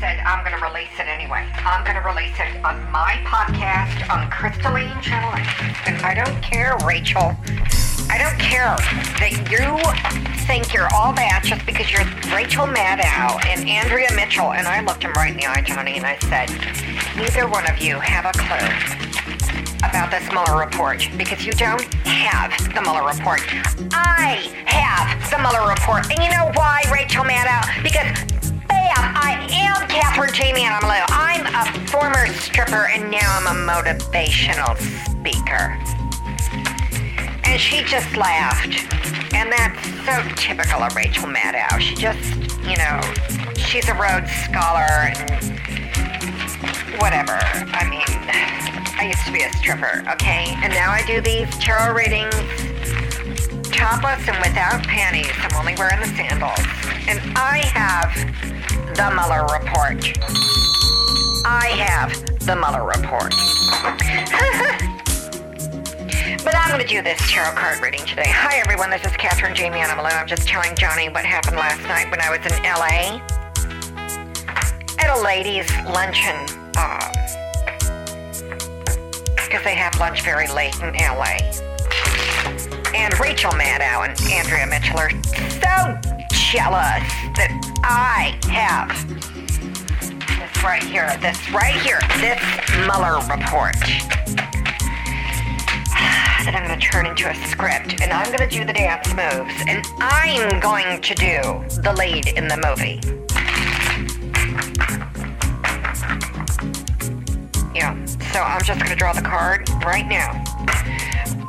said I'm going to release it anyway. I'm going to release it on my podcast on Crystalline Channel 8. And I don't care, Rachel. I don't care that you think you're all that just because you're Rachel Maddow and Andrea Mitchell. And I looked him right in the eye, Johnny, and I said, neither one of you have a clue about this Mueller report because you don't have the Mueller report. I have the Mueller report. And you know why, Rachel Maddow? Because I am Catherine Jamie and I'm Lou. I'm a former stripper and now I'm a motivational speaker. And she just laughed. And that's so typical of Rachel Maddow. She just, you know, she's a Rhodes Scholar and whatever. I mean, I used to be a stripper, okay? And now I do these tarot readings topless and without panties. I'm only wearing the sandals. And I have the Mueller report. I have the Mueller report. but I'm going to do this tarot card reading today. Hi, everyone. This is Catherine Jamie Animalou. I'm alone. I'm just telling Johnny what happened last night when I was in LA at a ladies' luncheon. Uh, because they have lunch very late in LA. And Rachel Maddow and Andrea Mitchell are so jealous that I have this right here, this right here, this Mueller report that I'm going to turn into a script. And I'm going to do the dance moves. And I'm going to do the lead in the movie. Yeah, so I'm just going to draw the card right now.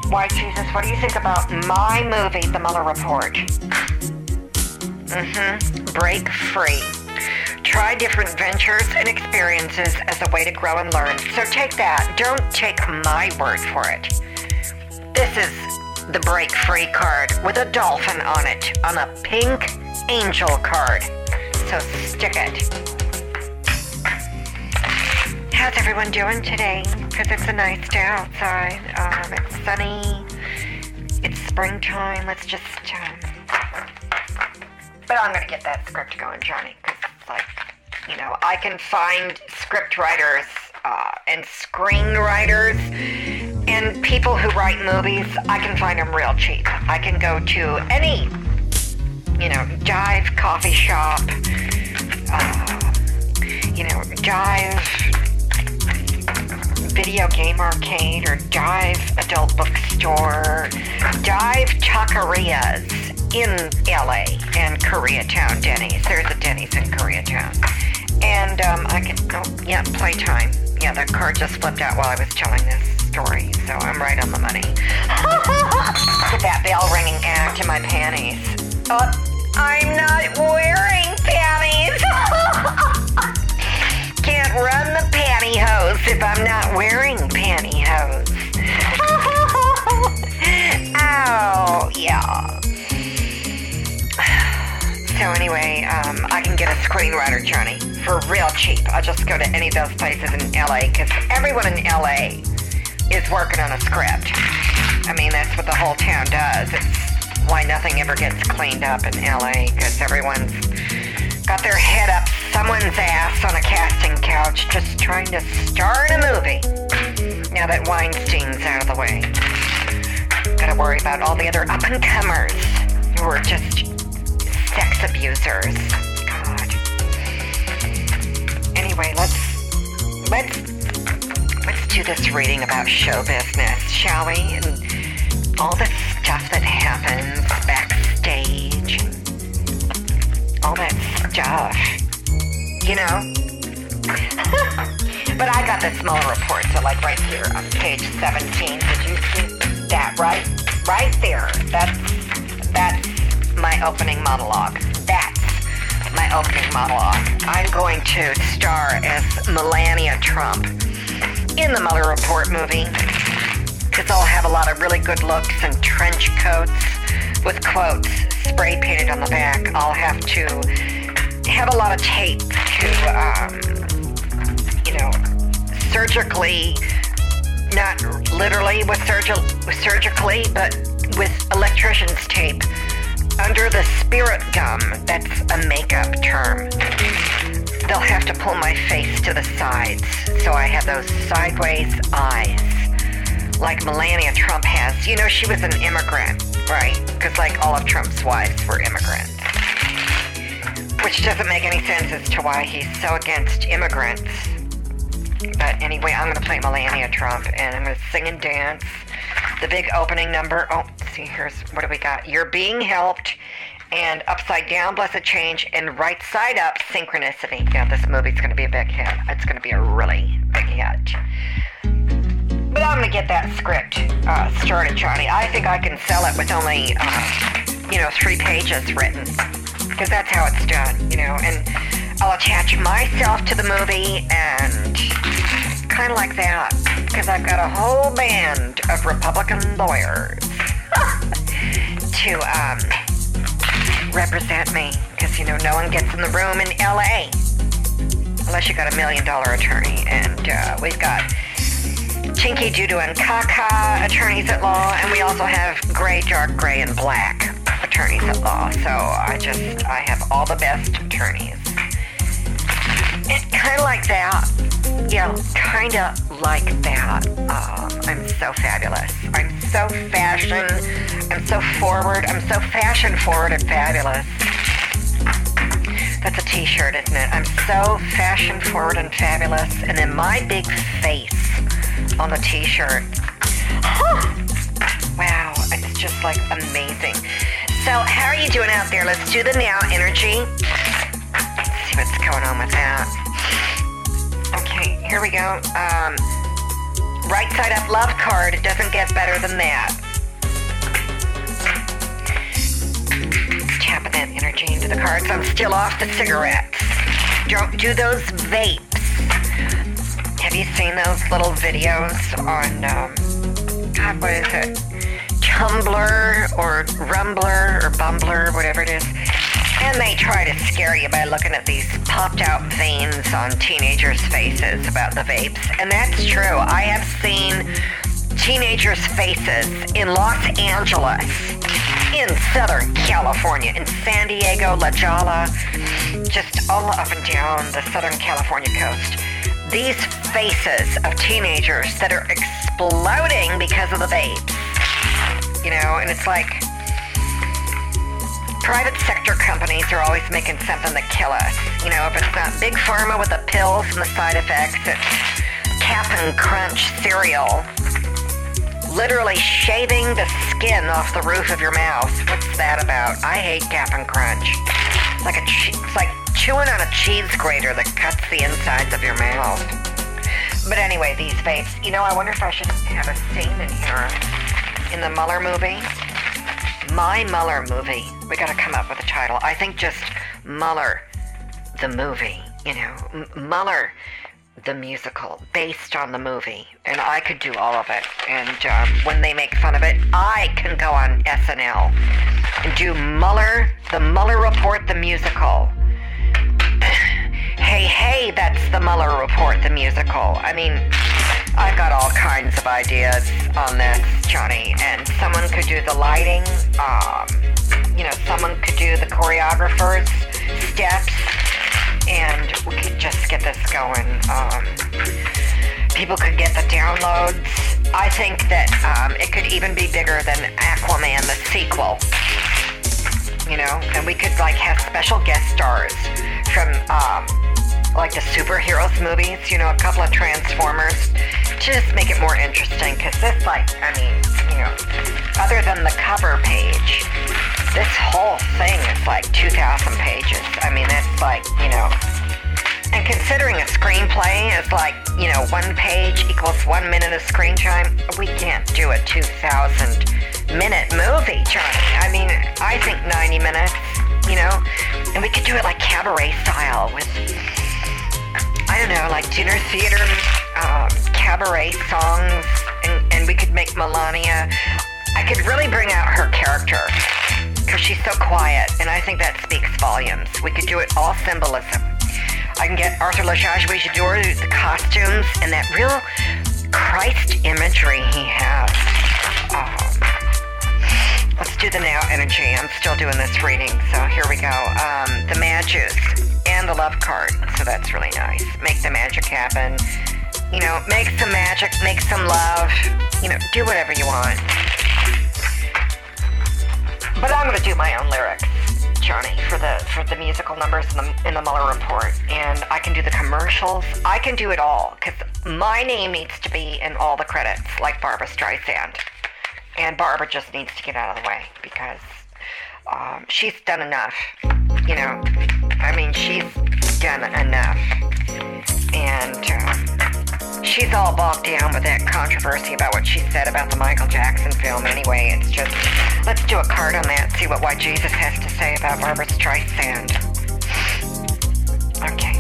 White Jesus, what do you think about my movie, The Mueller Report? Mm-hmm. Break free. Try different ventures and experiences as a way to grow and learn. So take that. Don't take my word for it. This is the break free card with a dolphin on it on a pink angel card. So stick it. How's everyone doing today? Because it's a nice day outside. Um, it's sunny. It's springtime. Let's just. Um... But I'm gonna get that script going, Johnny. Because like, you know, I can find script writers uh, and screenwriters and people who write movies. I can find them real cheap. I can go to any, you know, dive coffee shop. Uh, you know, dive video game arcade or dive adult bookstore, dive taquerias in LA and Koreatown Denny's. There's a Denny's in Koreatown. And um, I can, oh, yeah, playtime. Yeah, that card just flipped out while I was telling this story, so I'm right on the money. That bell ringing act in my panties. Oh, I'm not wearing panties. Can't run the pantyhose if I'm not wearing pantyhose. Ow, yeah. So anyway, um, I can get a screenwriter, Johnny, for real cheap. I'll just go to any of those places in LA, because everyone in LA is working on a script. I mean, that's what the whole town does. It's why nothing ever gets cleaned up in LA, because everyone's got their head up someone's ass on a casting couch just trying to star in a movie. Now that Weinstein's out of the way. Gotta worry about all the other up and comers who are just sex abusers. God. Anyway, let's let's let's do this reading about show business, shall we? And all the stuff that happens backstage, all that stuff. You know? but I got this Mueller report, so like right here on page 17. Did you see that? Right, right there. That's my opening monologue. That's my opening monologue. I'm going to star as Melania Trump in the Mueller Report movie. Because I'll have a lot of really good looks and trench coats with quotes spray painted on the back. I'll have to have a lot of tape to, um, you know, surgically, not literally with surgi- surgically, but with electrician's tape under the spirit gum. That's a makeup term. They'll have to pull my face to the sides so I have those sideways eyes like Melania Trump has. You know, she was an immigrant, right? Because like all of Trump's wives were immigrants. Which doesn't make any sense as to why he's so against immigrants. But anyway, I'm going to play Melania Trump and I'm going to sing and dance. The big opening number. Oh, see, here's what do we got? You're being helped and upside down blessed change and right side up synchronicity. Yeah, this movie's going to be a big hit. It's going to be a really big hit. But I'm going to get that script uh, started, Johnny. I think I can sell it with only, uh, you know, three pages written. Because that's how it's done, you know. And I'll attach myself to the movie and kind of like that. Because I've got a whole band of Republican lawyers to, um, represent me because you know no one gets in the room in LA unless you got a million dollar attorney and uh, we've got Chinky Doodoo and Kaka attorneys at law and we also have gray dark gray and black attorneys at law so I just I have all the best attorneys it's kind of like that. Yeah kind of like that. Um, I'm so fabulous. I'm so fashion I'm so forward I'm so fashion forward and fabulous. That's a t-shirt isn't it? I'm so fashion forward and fabulous and then my big face on the t-shirt. Wow it's just like amazing. So how are you doing out there? Let's do the now energy what's going on with that. Okay here we go. Um, right side up love card. It doesn't get better than that. Tapping that energy into the cards. I'm still off the cigarettes. Don't do those vapes. Have you seen those little videos on um, god what is it? Tumblr or rumbler or bumbler whatever it is and they try to scare you by looking at these popped out veins on teenagers' faces about the vapes. And that's true. I have seen teenagers' faces in Los Angeles, in Southern California, in San Diego, La Jolla, just all up and down the Southern California coast. These faces of teenagers that are exploding because of the vapes. You know, and it's like private sector companies are always making something to kill us. You know, if it's not big pharma with the pills and the side effects, it's Cap'n Crunch cereal. Literally shaving the skin off the roof of your mouth. What's that about? I hate Cap'n Crunch. It's like a che- it's like chewing on a cheese grater that cuts the insides of your mouth. But anyway, these vapes. You know, I wonder if I should have a scene in here in the Mueller movie. My Mueller movie. We gotta come up with a title. I think just Mueller, the movie. You know, M- Mueller, the musical, based on the movie. And I could do all of it. And um, when they make fun of it, I can go on SNL and do Mueller, the Mueller Report, the musical. hey, hey, that's the Mueller Report, the musical. I mean, I've got all kinds of ideas on this, Johnny, and someone could do the lighting. Um, you know, someone could do the choreographers' steps, and we could just get this going. Um, people could get the downloads. I think that um, it could even be bigger than Aquaman, the sequel. You know, and we could like have special guest stars from um, like the superheroes movies. You know, a couple of Transformers just make it more interesting. Because this, like, I mean, you know, other than the cover page, this whole thing is like 2,000 pages. I mean, it's like, you know, and considering a screenplay is like, you know, one page equals one minute of screen time, we can't do a 2,000 minute movie, Johnny. I mean, I think 90 minutes, you know, and we could do it like cabaret style with, I don't know, like dinner theater, um, cabaret songs, and, and we could make Melania, I could really bring out her character because she's so quiet, and I think that speaks volumes. We could do it all symbolism. I can get Arthur Lajajwe to do the costumes and that real Christ imagery he has. Um, let's do the now energy. I'm still doing this reading, so here we go. Um, the Juice. And the love card. So that's really nice. Make the magic happen. You know, make some magic, make some love. You know, do whatever you want. But I'm gonna do my own lyrics, Johnny, for the for the musical numbers in the in the Mueller report, and I can do the commercials. I can do it all because my name needs to be in all the credits, like Barbra Streisand, and Barbra just needs to get out of the way because um, she's done enough. You know, I mean, she's done enough, and. Um, she's all bogged down with that controversy about what she said about the Michael Jackson film anyway. It's just, let's do a card on that, see what White Jesus has to say about Barbra Streisand. Okay.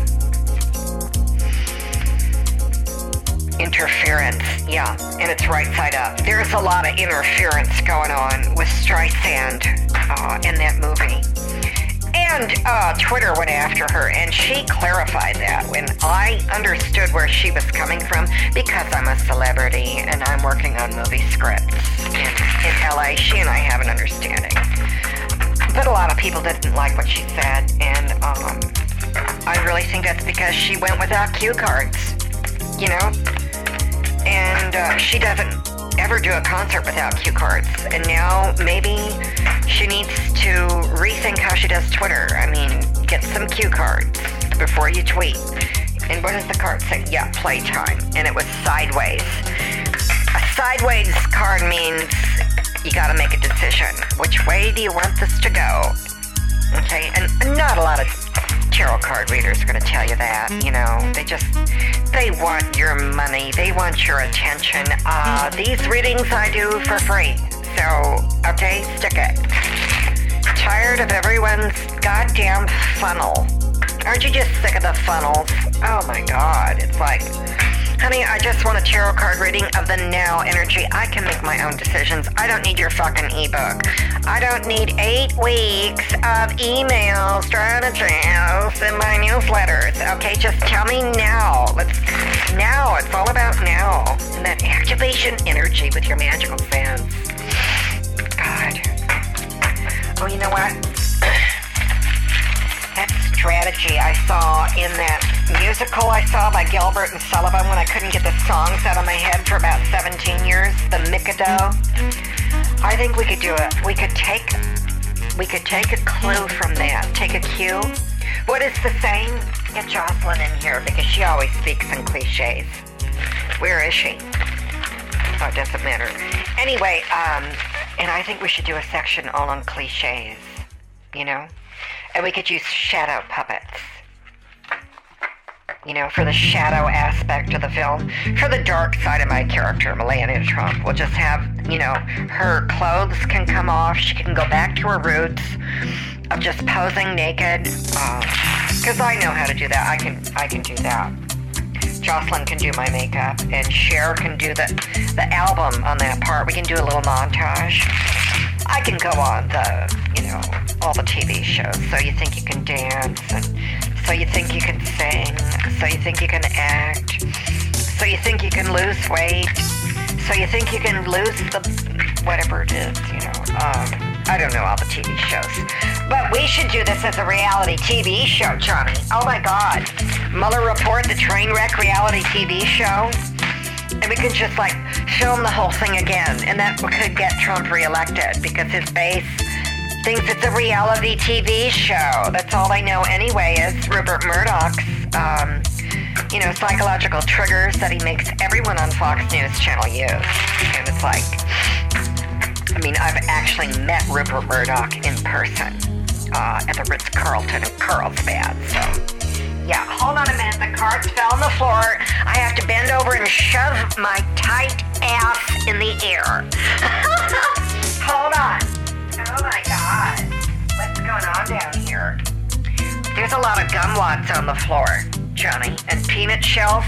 Interference, yeah, and it's right side up. There's a lot of interference going on with Streisand uh, in that movie. And uh, Twitter went after her, and she clarified that when I understood where she was coming from because I'm a celebrity and I'm working on movie scripts in, in LA. She and I have an understanding. But a lot of people didn't like what she said, and um, I really think that's because she went without cue cards, you know? And uh, she doesn't ever do a concert without cue cards. And now maybe she needs to rethink how she does Twitter. I mean, get some cue cards before you tweet. And what does the card say? Yeah, playtime. And it was sideways. A sideways card means you gotta make a decision. Which way do you want this to go? Okay, and not a lot of tarot card readers are going to tell you that. You know, they just, they want your money. They want your attention. Uh, these readings I do for free. So, okay, stick it. Tired of everyone's goddamn funnel. Aren't you just sick of the funnels? Oh my god, it's like Honey, I just want a tarot card reading of the now energy. I can make my own decisions. I don't need your fucking ebook. I don't need eight weeks of email strategies in my newsletters. Okay, just tell me now. Let's now. It's all about now. And that activation energy with your magical fans. God. Oh, you know what? that strategy I saw in that musical I saw by Gilbert and Sullivan when I couldn't get the songs out of my head for about 17 years, The Mikado. I think we could do it. We could take we could take a clue from that. Take a cue. What is the saying? Get Jocelyn in here because she always speaks in cliches. Where is she? Oh, it doesn't matter. Anyway, um, and I think we should do a section all on cliches. You know? And we could use shadow puppets you know, for the shadow aspect of the film. For the dark side of my character, Melania Trump, we'll just have, you know, her clothes can come off. She can go back to her roots of just posing naked. Because uh, I know how to do that. I can, I can do that. Jocelyn can do my makeup, and Cher can do the the album on that part. We can do a little montage. I can go on the, you know, all the TV shows. So you think you can dance, and so you think you can sing, so you think you can act, so you think you can lose weight, so you think you can lose the whatever it is, you know. Um, I don't know all the TV shows. But we should do this as a reality TV show, Johnny. Oh my God. Mueller Report, the train wreck reality TV show. And we could just like film the whole thing again. And that could get Trump reelected because his base thinks it's a reality TV show. That's all I know anyway is Rupert Murdoch's, um, you know, psychological triggers that he makes everyone on Fox News Channel use. And it's like, I mean, I've actually met Rupert Murdoch in person uh, at the Ritz Carlton in Carlsbad. So, yeah, hold on a minute. The cards fell on the floor. I have to bend over and shove my tight ass in the air. hold on. Oh my god. What's going on down here? There's a lot of gumwads on the floor, Johnny, and peanut shells.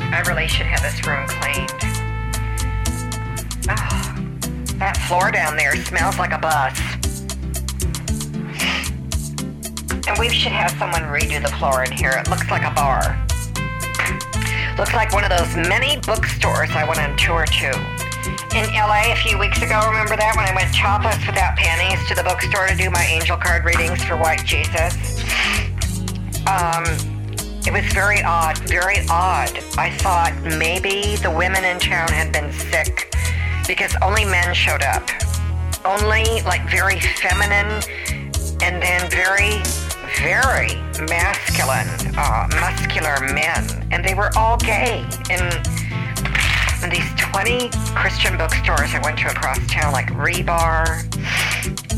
I really should have this room cleaned. Oh, that floor down there smells like a bus. And we should have someone redo the floor in here. It looks like a bar. Looks like one of those many bookstores I went on tour to in LA a few weeks ago. Remember that when I went topless without panties to the bookstore to do my angel card readings for White Jesus? Um, it was very odd, very odd. I thought maybe the women in town had been sick because only men showed up. Only like very feminine and then very, very masculine, uh, muscular men. And they were all gay. And in these 20 Christian bookstores I went to across town, like Rebar,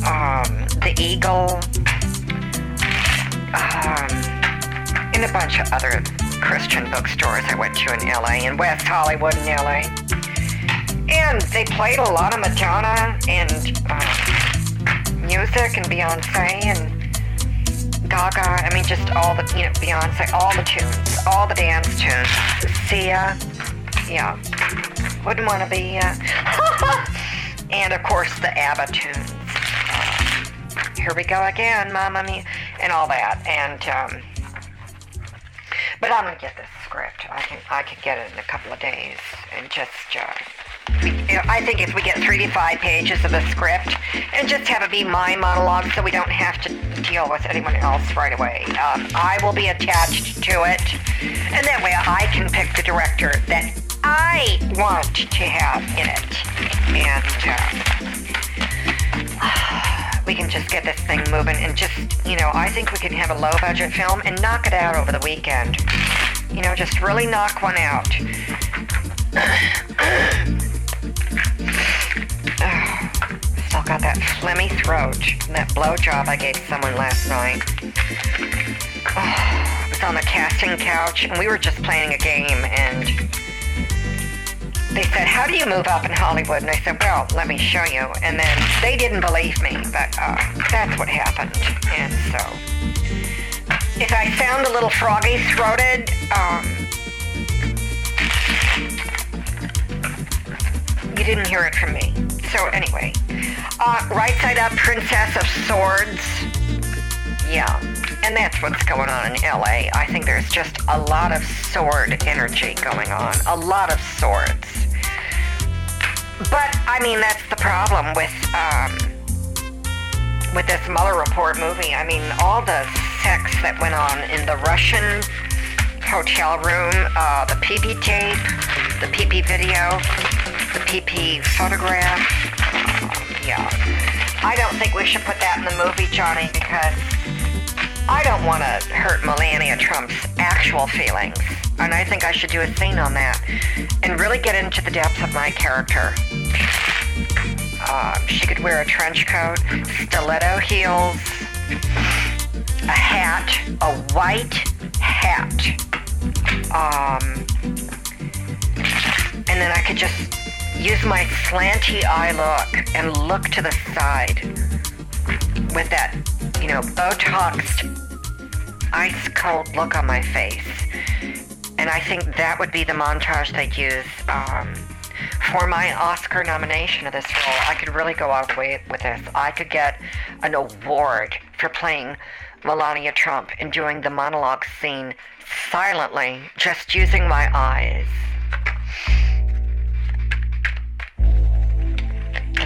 um, The Eagle, um, and a bunch of other Christian bookstores I went to in LA, in West Hollywood in LA. And they played a lot of Madonna and uh, music and Beyonce and Gaga. I mean, just all the, you know, Beyonce, all the tunes, all the dance tunes. Sia, yeah. Wouldn't want to be, uh, and of course the ABBA tunes. Here we go again, Mamma Mia, and all that. And, um, but I'm gonna get this script. I can I can get it in a couple of days and just. Uh, you know, I think if we get three to five pages of the script and just have it be my monologue so we don't have to deal with anyone else right away, um, I will be attached to it. And that way I can pick the director that I want to have in it. And uh, we can just get this thing moving and just, you know, I think we can have a low budget film and knock it out over the weekend. You know, just really knock one out. Still got that phlegmy throat and that blowjob I gave someone last night. Oh, I was on the casting couch and we were just playing a game and they said, How do you move up in Hollywood? And I said, Well, let me show you. And then they didn't believe me, but uh, that's what happened. And so, if I sound a little froggy throated, um, you didn't hear it from me. So, anyway, uh, right side up, Princess of Swords. Yeah. And that's what's going on in LA. I think there's just a lot of sword energy going on. A lot of swords. But I mean, that's the problem with um, with this Mueller report movie. I mean, all the sex that went on in the Russian hotel room, uh, the PP tape, the PP video, the PP photograph. yeah, I don't think we should put that in the movie, Johnny, because I don't want to hurt Melania Trump's actual feelings. And I think I should do a scene on that and really get into the depths of my character. Uh, she could wear a trench coat, stiletto heels, a hat, a white hat. Um, and then I could just use my slanty eye look and look to the side with that, you know, Botoxed, ice cold look on my face. And I think that would be the montage they'd use um, for my Oscar nomination of this role. I could really go all the way with this. I could get an award for playing Melania Trump and doing the monologue scene silently, just using my eyes.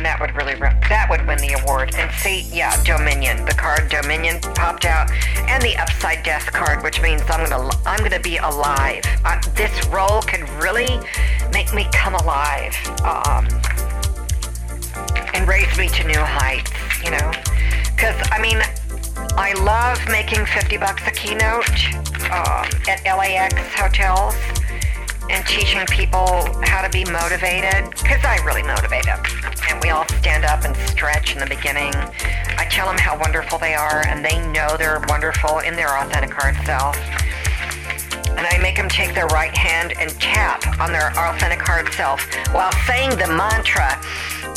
That would really that would win the award. And see, yeah, Dominion, the card Dominion popped out, and the upside death card, which means I'm gonna I'm gonna be alive. This role can really make me come alive, um, and raise me to new heights. You know, because I mean, I love making 50 bucks a keynote um, at LAX hotels and teaching people how to be motivated because I really motivate them. And we all stand up and stretch in the beginning. I tell them how wonderful they are, and they know they're wonderful in their authentic heart self. And I make them take their right hand and tap on their authentic heart self while saying the mantra,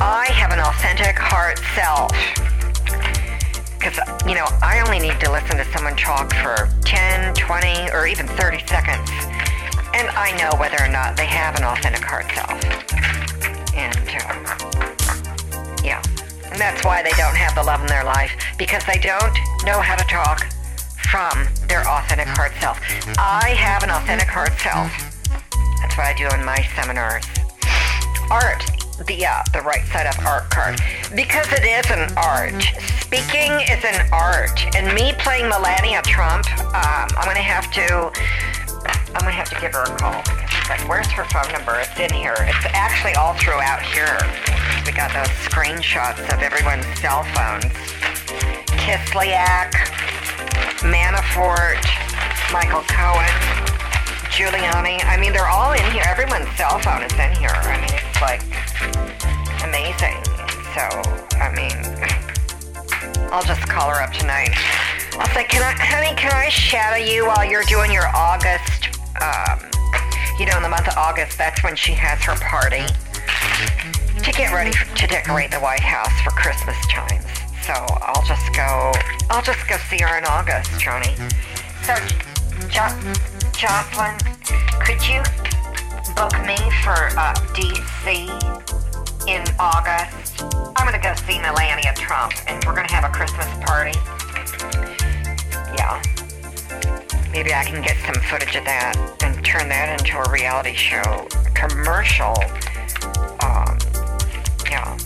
I have an authentic heart self. Because, you know, I only need to listen to someone talk for 10, 20, or even 30 seconds and I know whether or not they have an authentic heart self. And uh, yeah, and that's why they don't have the love in their life because they don't know how to talk from their authentic heart self. I have an authentic heart self. That's what I do in my seminars. Art the yeah, the right side of art card because it is an art. Speaking is an art, and me playing Melania Trump, um, I'm gonna have to. I'm gonna have to give her a call because she's like, "Where's her phone number? It's in here. It's actually all throughout here. We got those screenshots of everyone's cell phones. Kislyak, Manafort, Michael Cohen, Giuliani. I mean, they're all in here. Everyone's cell phone is in here. I mean, it's like amazing. So, I mean, I'll just call her up tonight. I'll say, can I, honey, can I shadow you while you're doing your August, um, you know, in the month of August, that's when she has her party to get ready to decorate the White House for Christmas times. So I'll just go, I'll just go see her in August, Johnny. So, jo- Jocelyn, could you book me for uh, DC in August? I'm gonna go see Melania Trump, and we're gonna have a Christmas party. Yeah. Maybe I can get some footage of that and turn that into a reality show commercial. Um, yeah.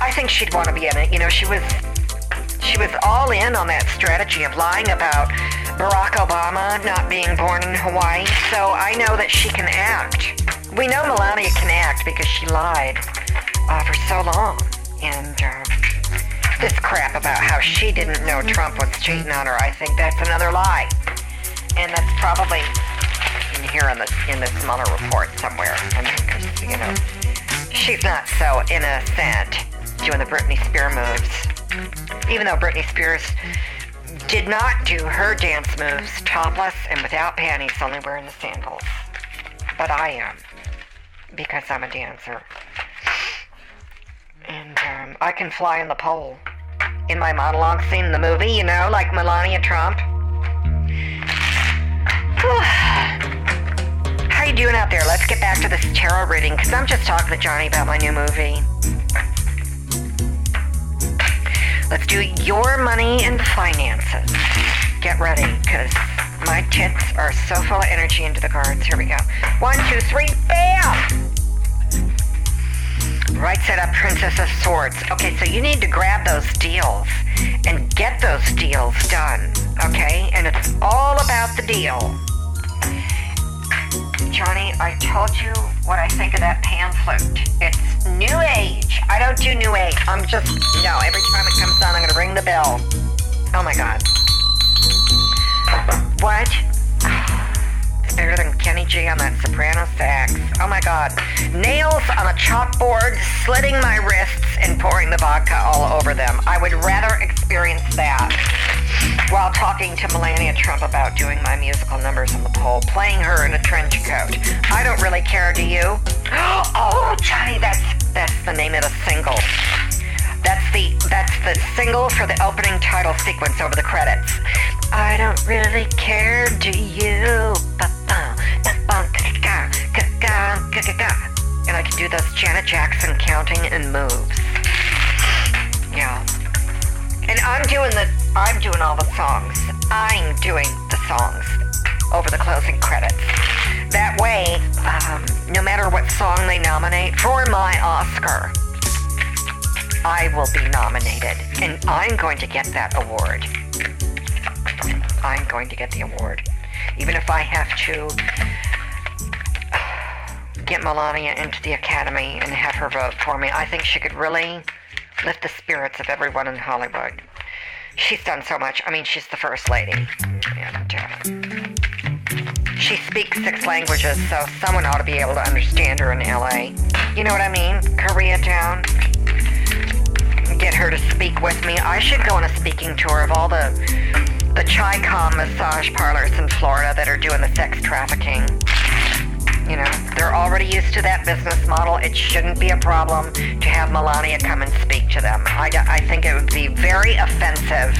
I think she'd want to be in it. You know, she was she was all in on that strategy of lying about Barack Obama not being born in Hawaii. So I know that she can act. We know Melania can act because she lied uh, for so long. And uh, this crap about how she didn't know Trump was cheating on her, I think that's another lie. And that's probably in here in this in this Mueller report somewhere. I mean, 'cause, you know, she's not so innocent doing the Britney Spears moves. Even though Britney Spears did not do her dance moves topless and without panties, only wearing the sandals. But I am, because I'm a dancer. And um, I can fly in the pole. In my monologue scene in the movie, you know, like Melania Trump. How you doing out there? Let's get back to this tarot reading, because I'm just talking to Johnny about my new movie. Let's do your money and finances. Get ready, because my tits are so full of energy into the cards. Here we go. One, two, three, bam! Right side up, Princess of Swords. Okay, so you need to grab those deals and get those deals done, okay? And it's all about the deal. Johnny, I told you what I think of that pan flute. It's new age. I don't do new age. I'm just, no, every time it comes on, I'm going to ring the bell. Oh my God. What? It's better than Kenny G on that soprano sax. Oh my God. Nails on a chalkboard, slitting my wrists, and pouring the vodka all over them. I would rather experience that while talking to Melania Trump about doing my musical numbers on the pole, playing her in a trench coat. I don't really care, do you? Oh, Johnny, that's that's the name of the single. That's the that's the single for the opening title sequence over the credits. I don't really care, do you? And I can do those Janet Jackson counting and moves. Yeah. And I'm doing the I'm doing all the songs. I'm doing the songs over the closing credits. That way, um, no matter what song they nominate for my Oscar, I will be nominated, and I'm going to get that award. I'm going to get the award, even if I have to get Melania into the Academy and have her vote for me. I think she could really lift the spirits of everyone in Hollywood. She's done so much. I mean, she's the first lady. And uh, she speaks six languages, so someone ought to be able to understand her in LA. You know what I mean? Koreatown. Get her to speak with me. I should go on a speaking tour of all the the Chi-Com massage parlors in Florida that are doing the sex trafficking. You know, they're already used to that business model. It shouldn't be a problem to have Melania come and speak to them. I, I think it would be very offensive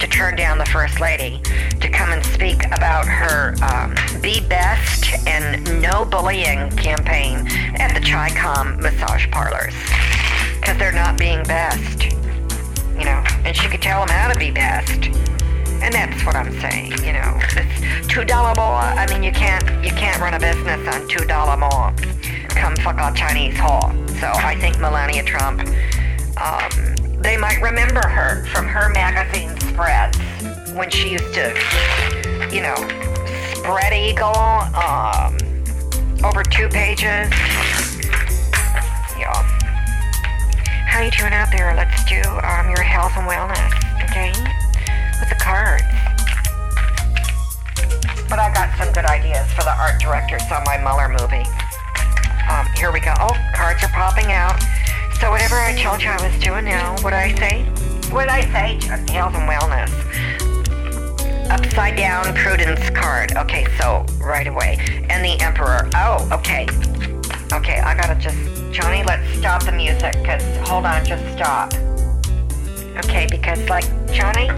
to turn down the First Lady to come and speak about her um, Be Best and No Bullying campaign at the Chi-Com massage parlors. Because they're not being best. You know, and she could tell them how to be best. And that's what I'm saying, you know. It's two dollar more. I mean, you can't you can't run a business on two dollar more. come fuck a Chinese hole. So I think Melania Trump, um, they might remember her from her magazine spreads when she used to, you know, spread eagle um, over two pages. Yeah. How you doing out there? Let's do um, your health and wellness, okay? The cards. But I got some good ideas for the art directors on my Mueller movie. Um, here we go. Oh, cards are popping out. So whatever I told you I was doing now, what I say? What I say? Health and wellness. Upside down prudence card. Okay, so right away. And the emperor. Oh, okay. Okay, I gotta just Johnny, let's stop the music, cause hold on, just stop. Okay, because like Johnny,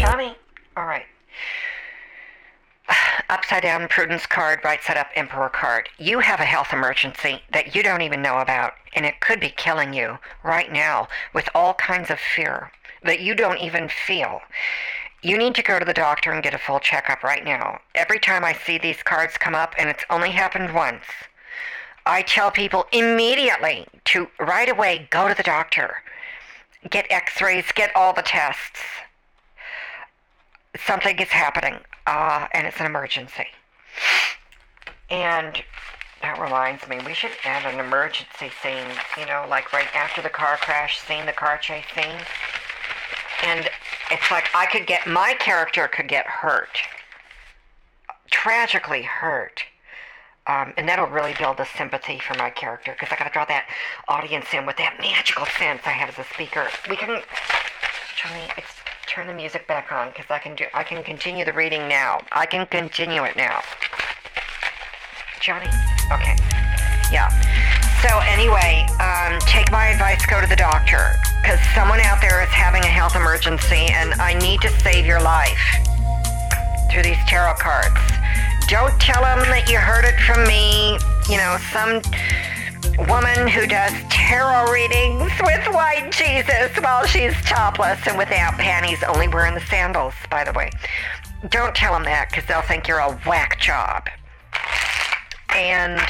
Johnny, all right. Upside down prudence card, right side up emperor card. You have a health emergency that you don't even know about, and it could be killing you right now with all kinds of fear that you don't even feel. You need to go to the doctor and get a full checkup right now. Every time I see these cards come up, and it's only happened once, I tell people immediately to right away go to the doctor, get x rays, get all the tests. Something is happening uh, and it's an emergency. And that reminds me, we should add an emergency scene, you know, like right after the car crash scene, the car chase scene. And it's like I could get, my character could get hurt, tragically hurt. Um, and that'll really build the sympathy for my character because I got to draw that audience in with that magical sense I have as a speaker. We can, it's turn the music back on because I can do I can continue the reading now. I can continue it now. Johnny? Okay. Yeah. So anyway, um, take my advice, go to the doctor because someone out there is having a health emergency and I need to save your life through these tarot cards. Don't tell them that you heard it from me. You know, some woman who does tarot readings with white Jesus while she's topless and without panties, only wearing the sandals, by the way. Don't tell them that because they'll think you're a whack job. And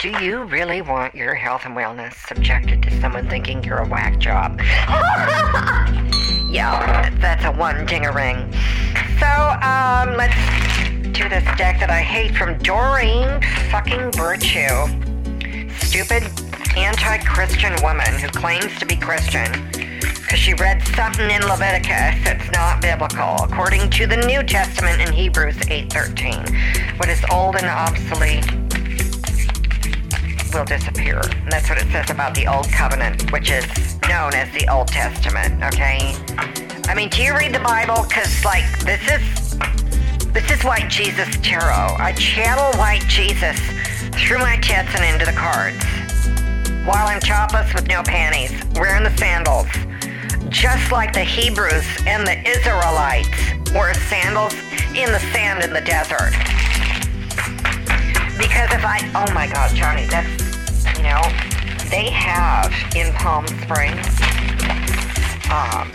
do you really want your health and wellness subjected to someone thinking you're a whack job? yeah, that's a one ding a ring. So, um, let's do this deck that I hate from Doreen fucking Virtue stupid anti-Christian woman who claims to be Christian because she read something in Leviticus that's not biblical, according to the New Testament in Hebrews 8:13. What is old and obsolete will disappear. And that's what it says about the Old Covenant, which is known as the Old Testament, okay? I mean, do you read the Bible? Because, like, this is this is white Jesus tarot. I channel white Jesus through my tits and into the cards. While I'm topless with no panties, wearing the sandals. Just like the Hebrews and the Israelites wore sandals in the sand in the desert. Because if I, oh my God, Johnny, that's, you know, they have in Palm Springs, um,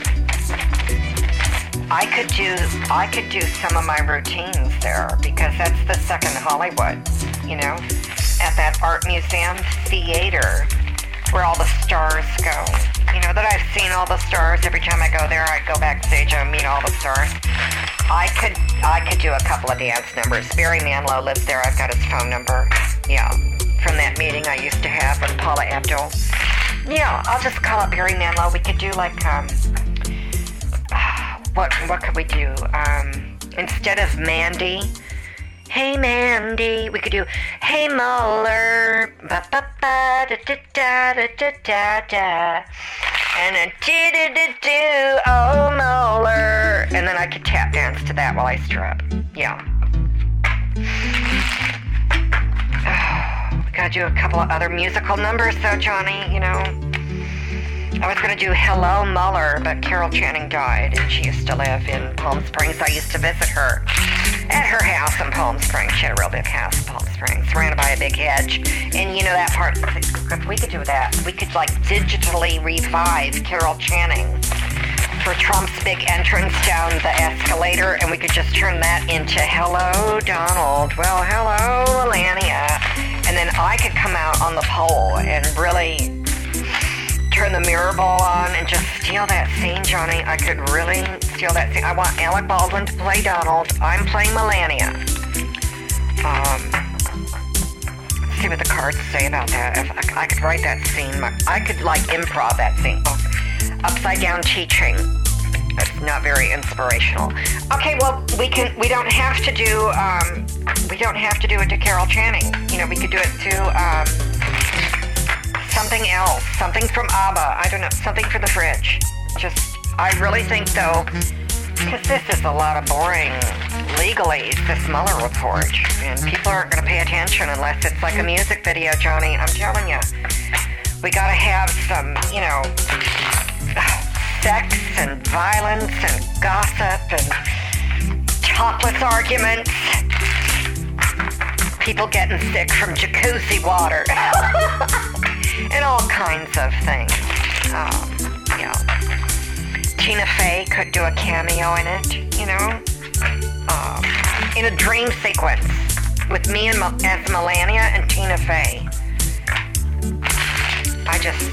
I could do I could do some of my routines there because that's the second Hollywood, you know at that art museum theater where all the stars go. You know that I've seen all the stars every time I go there. I go backstage and meet all the stars. I could I could do a couple of dance numbers. Barry Manilow lives there. I've got his phone number. Yeah, from that meeting I used to have with Paula Abdul. Yeah, I'll just call up Barry Manilow. We could do like um, what what could we do? Um, instead of Mandy Hey Mandy, we could do Hey Mueller, ba ba ba da da da da da and then do do do do oh Mueller, and then I could tap dance to that while I strip. Yeah. we gotta do a couple of other musical numbers though, Johnny. You know. I was going to do Hello Mueller, but Carol Channing died, and she used to live in Palm Springs. I used to visit her at her house in Palm Springs. She had a real big house in Palm Springs, surrounded by a big hedge. And you know that part, if we could do that, we could like digitally revive Carol Channing for Trump's big entrance down the escalator, and we could just turn that into Hello Donald. Well, hello Melania. And then I could come out on the pole and really turn the mirror ball on and just steal that scene, Johnny. I could really steal that scene. I want Alec Baldwin to play Donald. I'm playing Melania. Um, see what the cards say about that. If I, I could write that scene, I could like improv that scene. Oh, upside down teaching. That's not very inspirational. Okay, well we can. We don't have to do. Um, we don't have to do it to Carol Channing. You know, we could do it to. Um, something else, something from ABBA. I don't know, something for the fridge. Just, I really think though, because this is a lot of boring legalese, this Mueller report, and people aren't going to pay attention unless it's like a music video, Johnny. I'm telling you, we got to have some, you know, sex and violence and gossip and topless arguments people getting sick from jacuzzi water. and all kinds of things. Um, Tina Fey could do a cameo in it, you know, um, in a dream sequence with me and as Melania and Tina Fey. I just,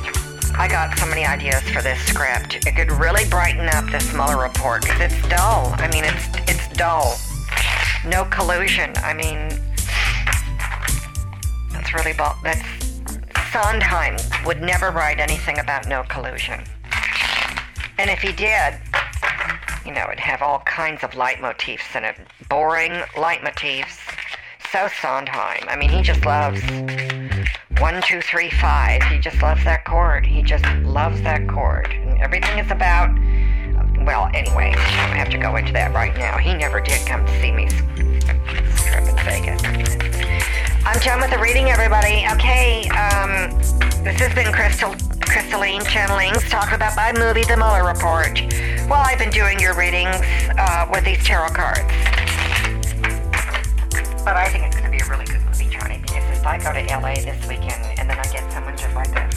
I got so many ideas for this script. It could really brighten up this Mueller report because it's dull. I mean, it's it's dull. No collusion. I mean, that's really that's Sondheim would never write anything about no collusion. And if he did, you know, it'd have all kinds of leitmotifs in it. Boring leitmotifs. So Sondheim. I mean, he just loves one, two, three, five. He just loves that chord. He just loves that chord. And everything is about. Well, anyway, I don't have to go into that right now. He never did come to see me trip in Vegas. I'm done with the reading, everybody. Okay, um, this has been Crystal, Crystalline Channelings talking about my movie, The Mueller Report. Well, I've been doing your readings uh, with these tarot cards. But I think it's going to be a really good movie, Johnny, because if I go to LA this weekend and then I get someone just like some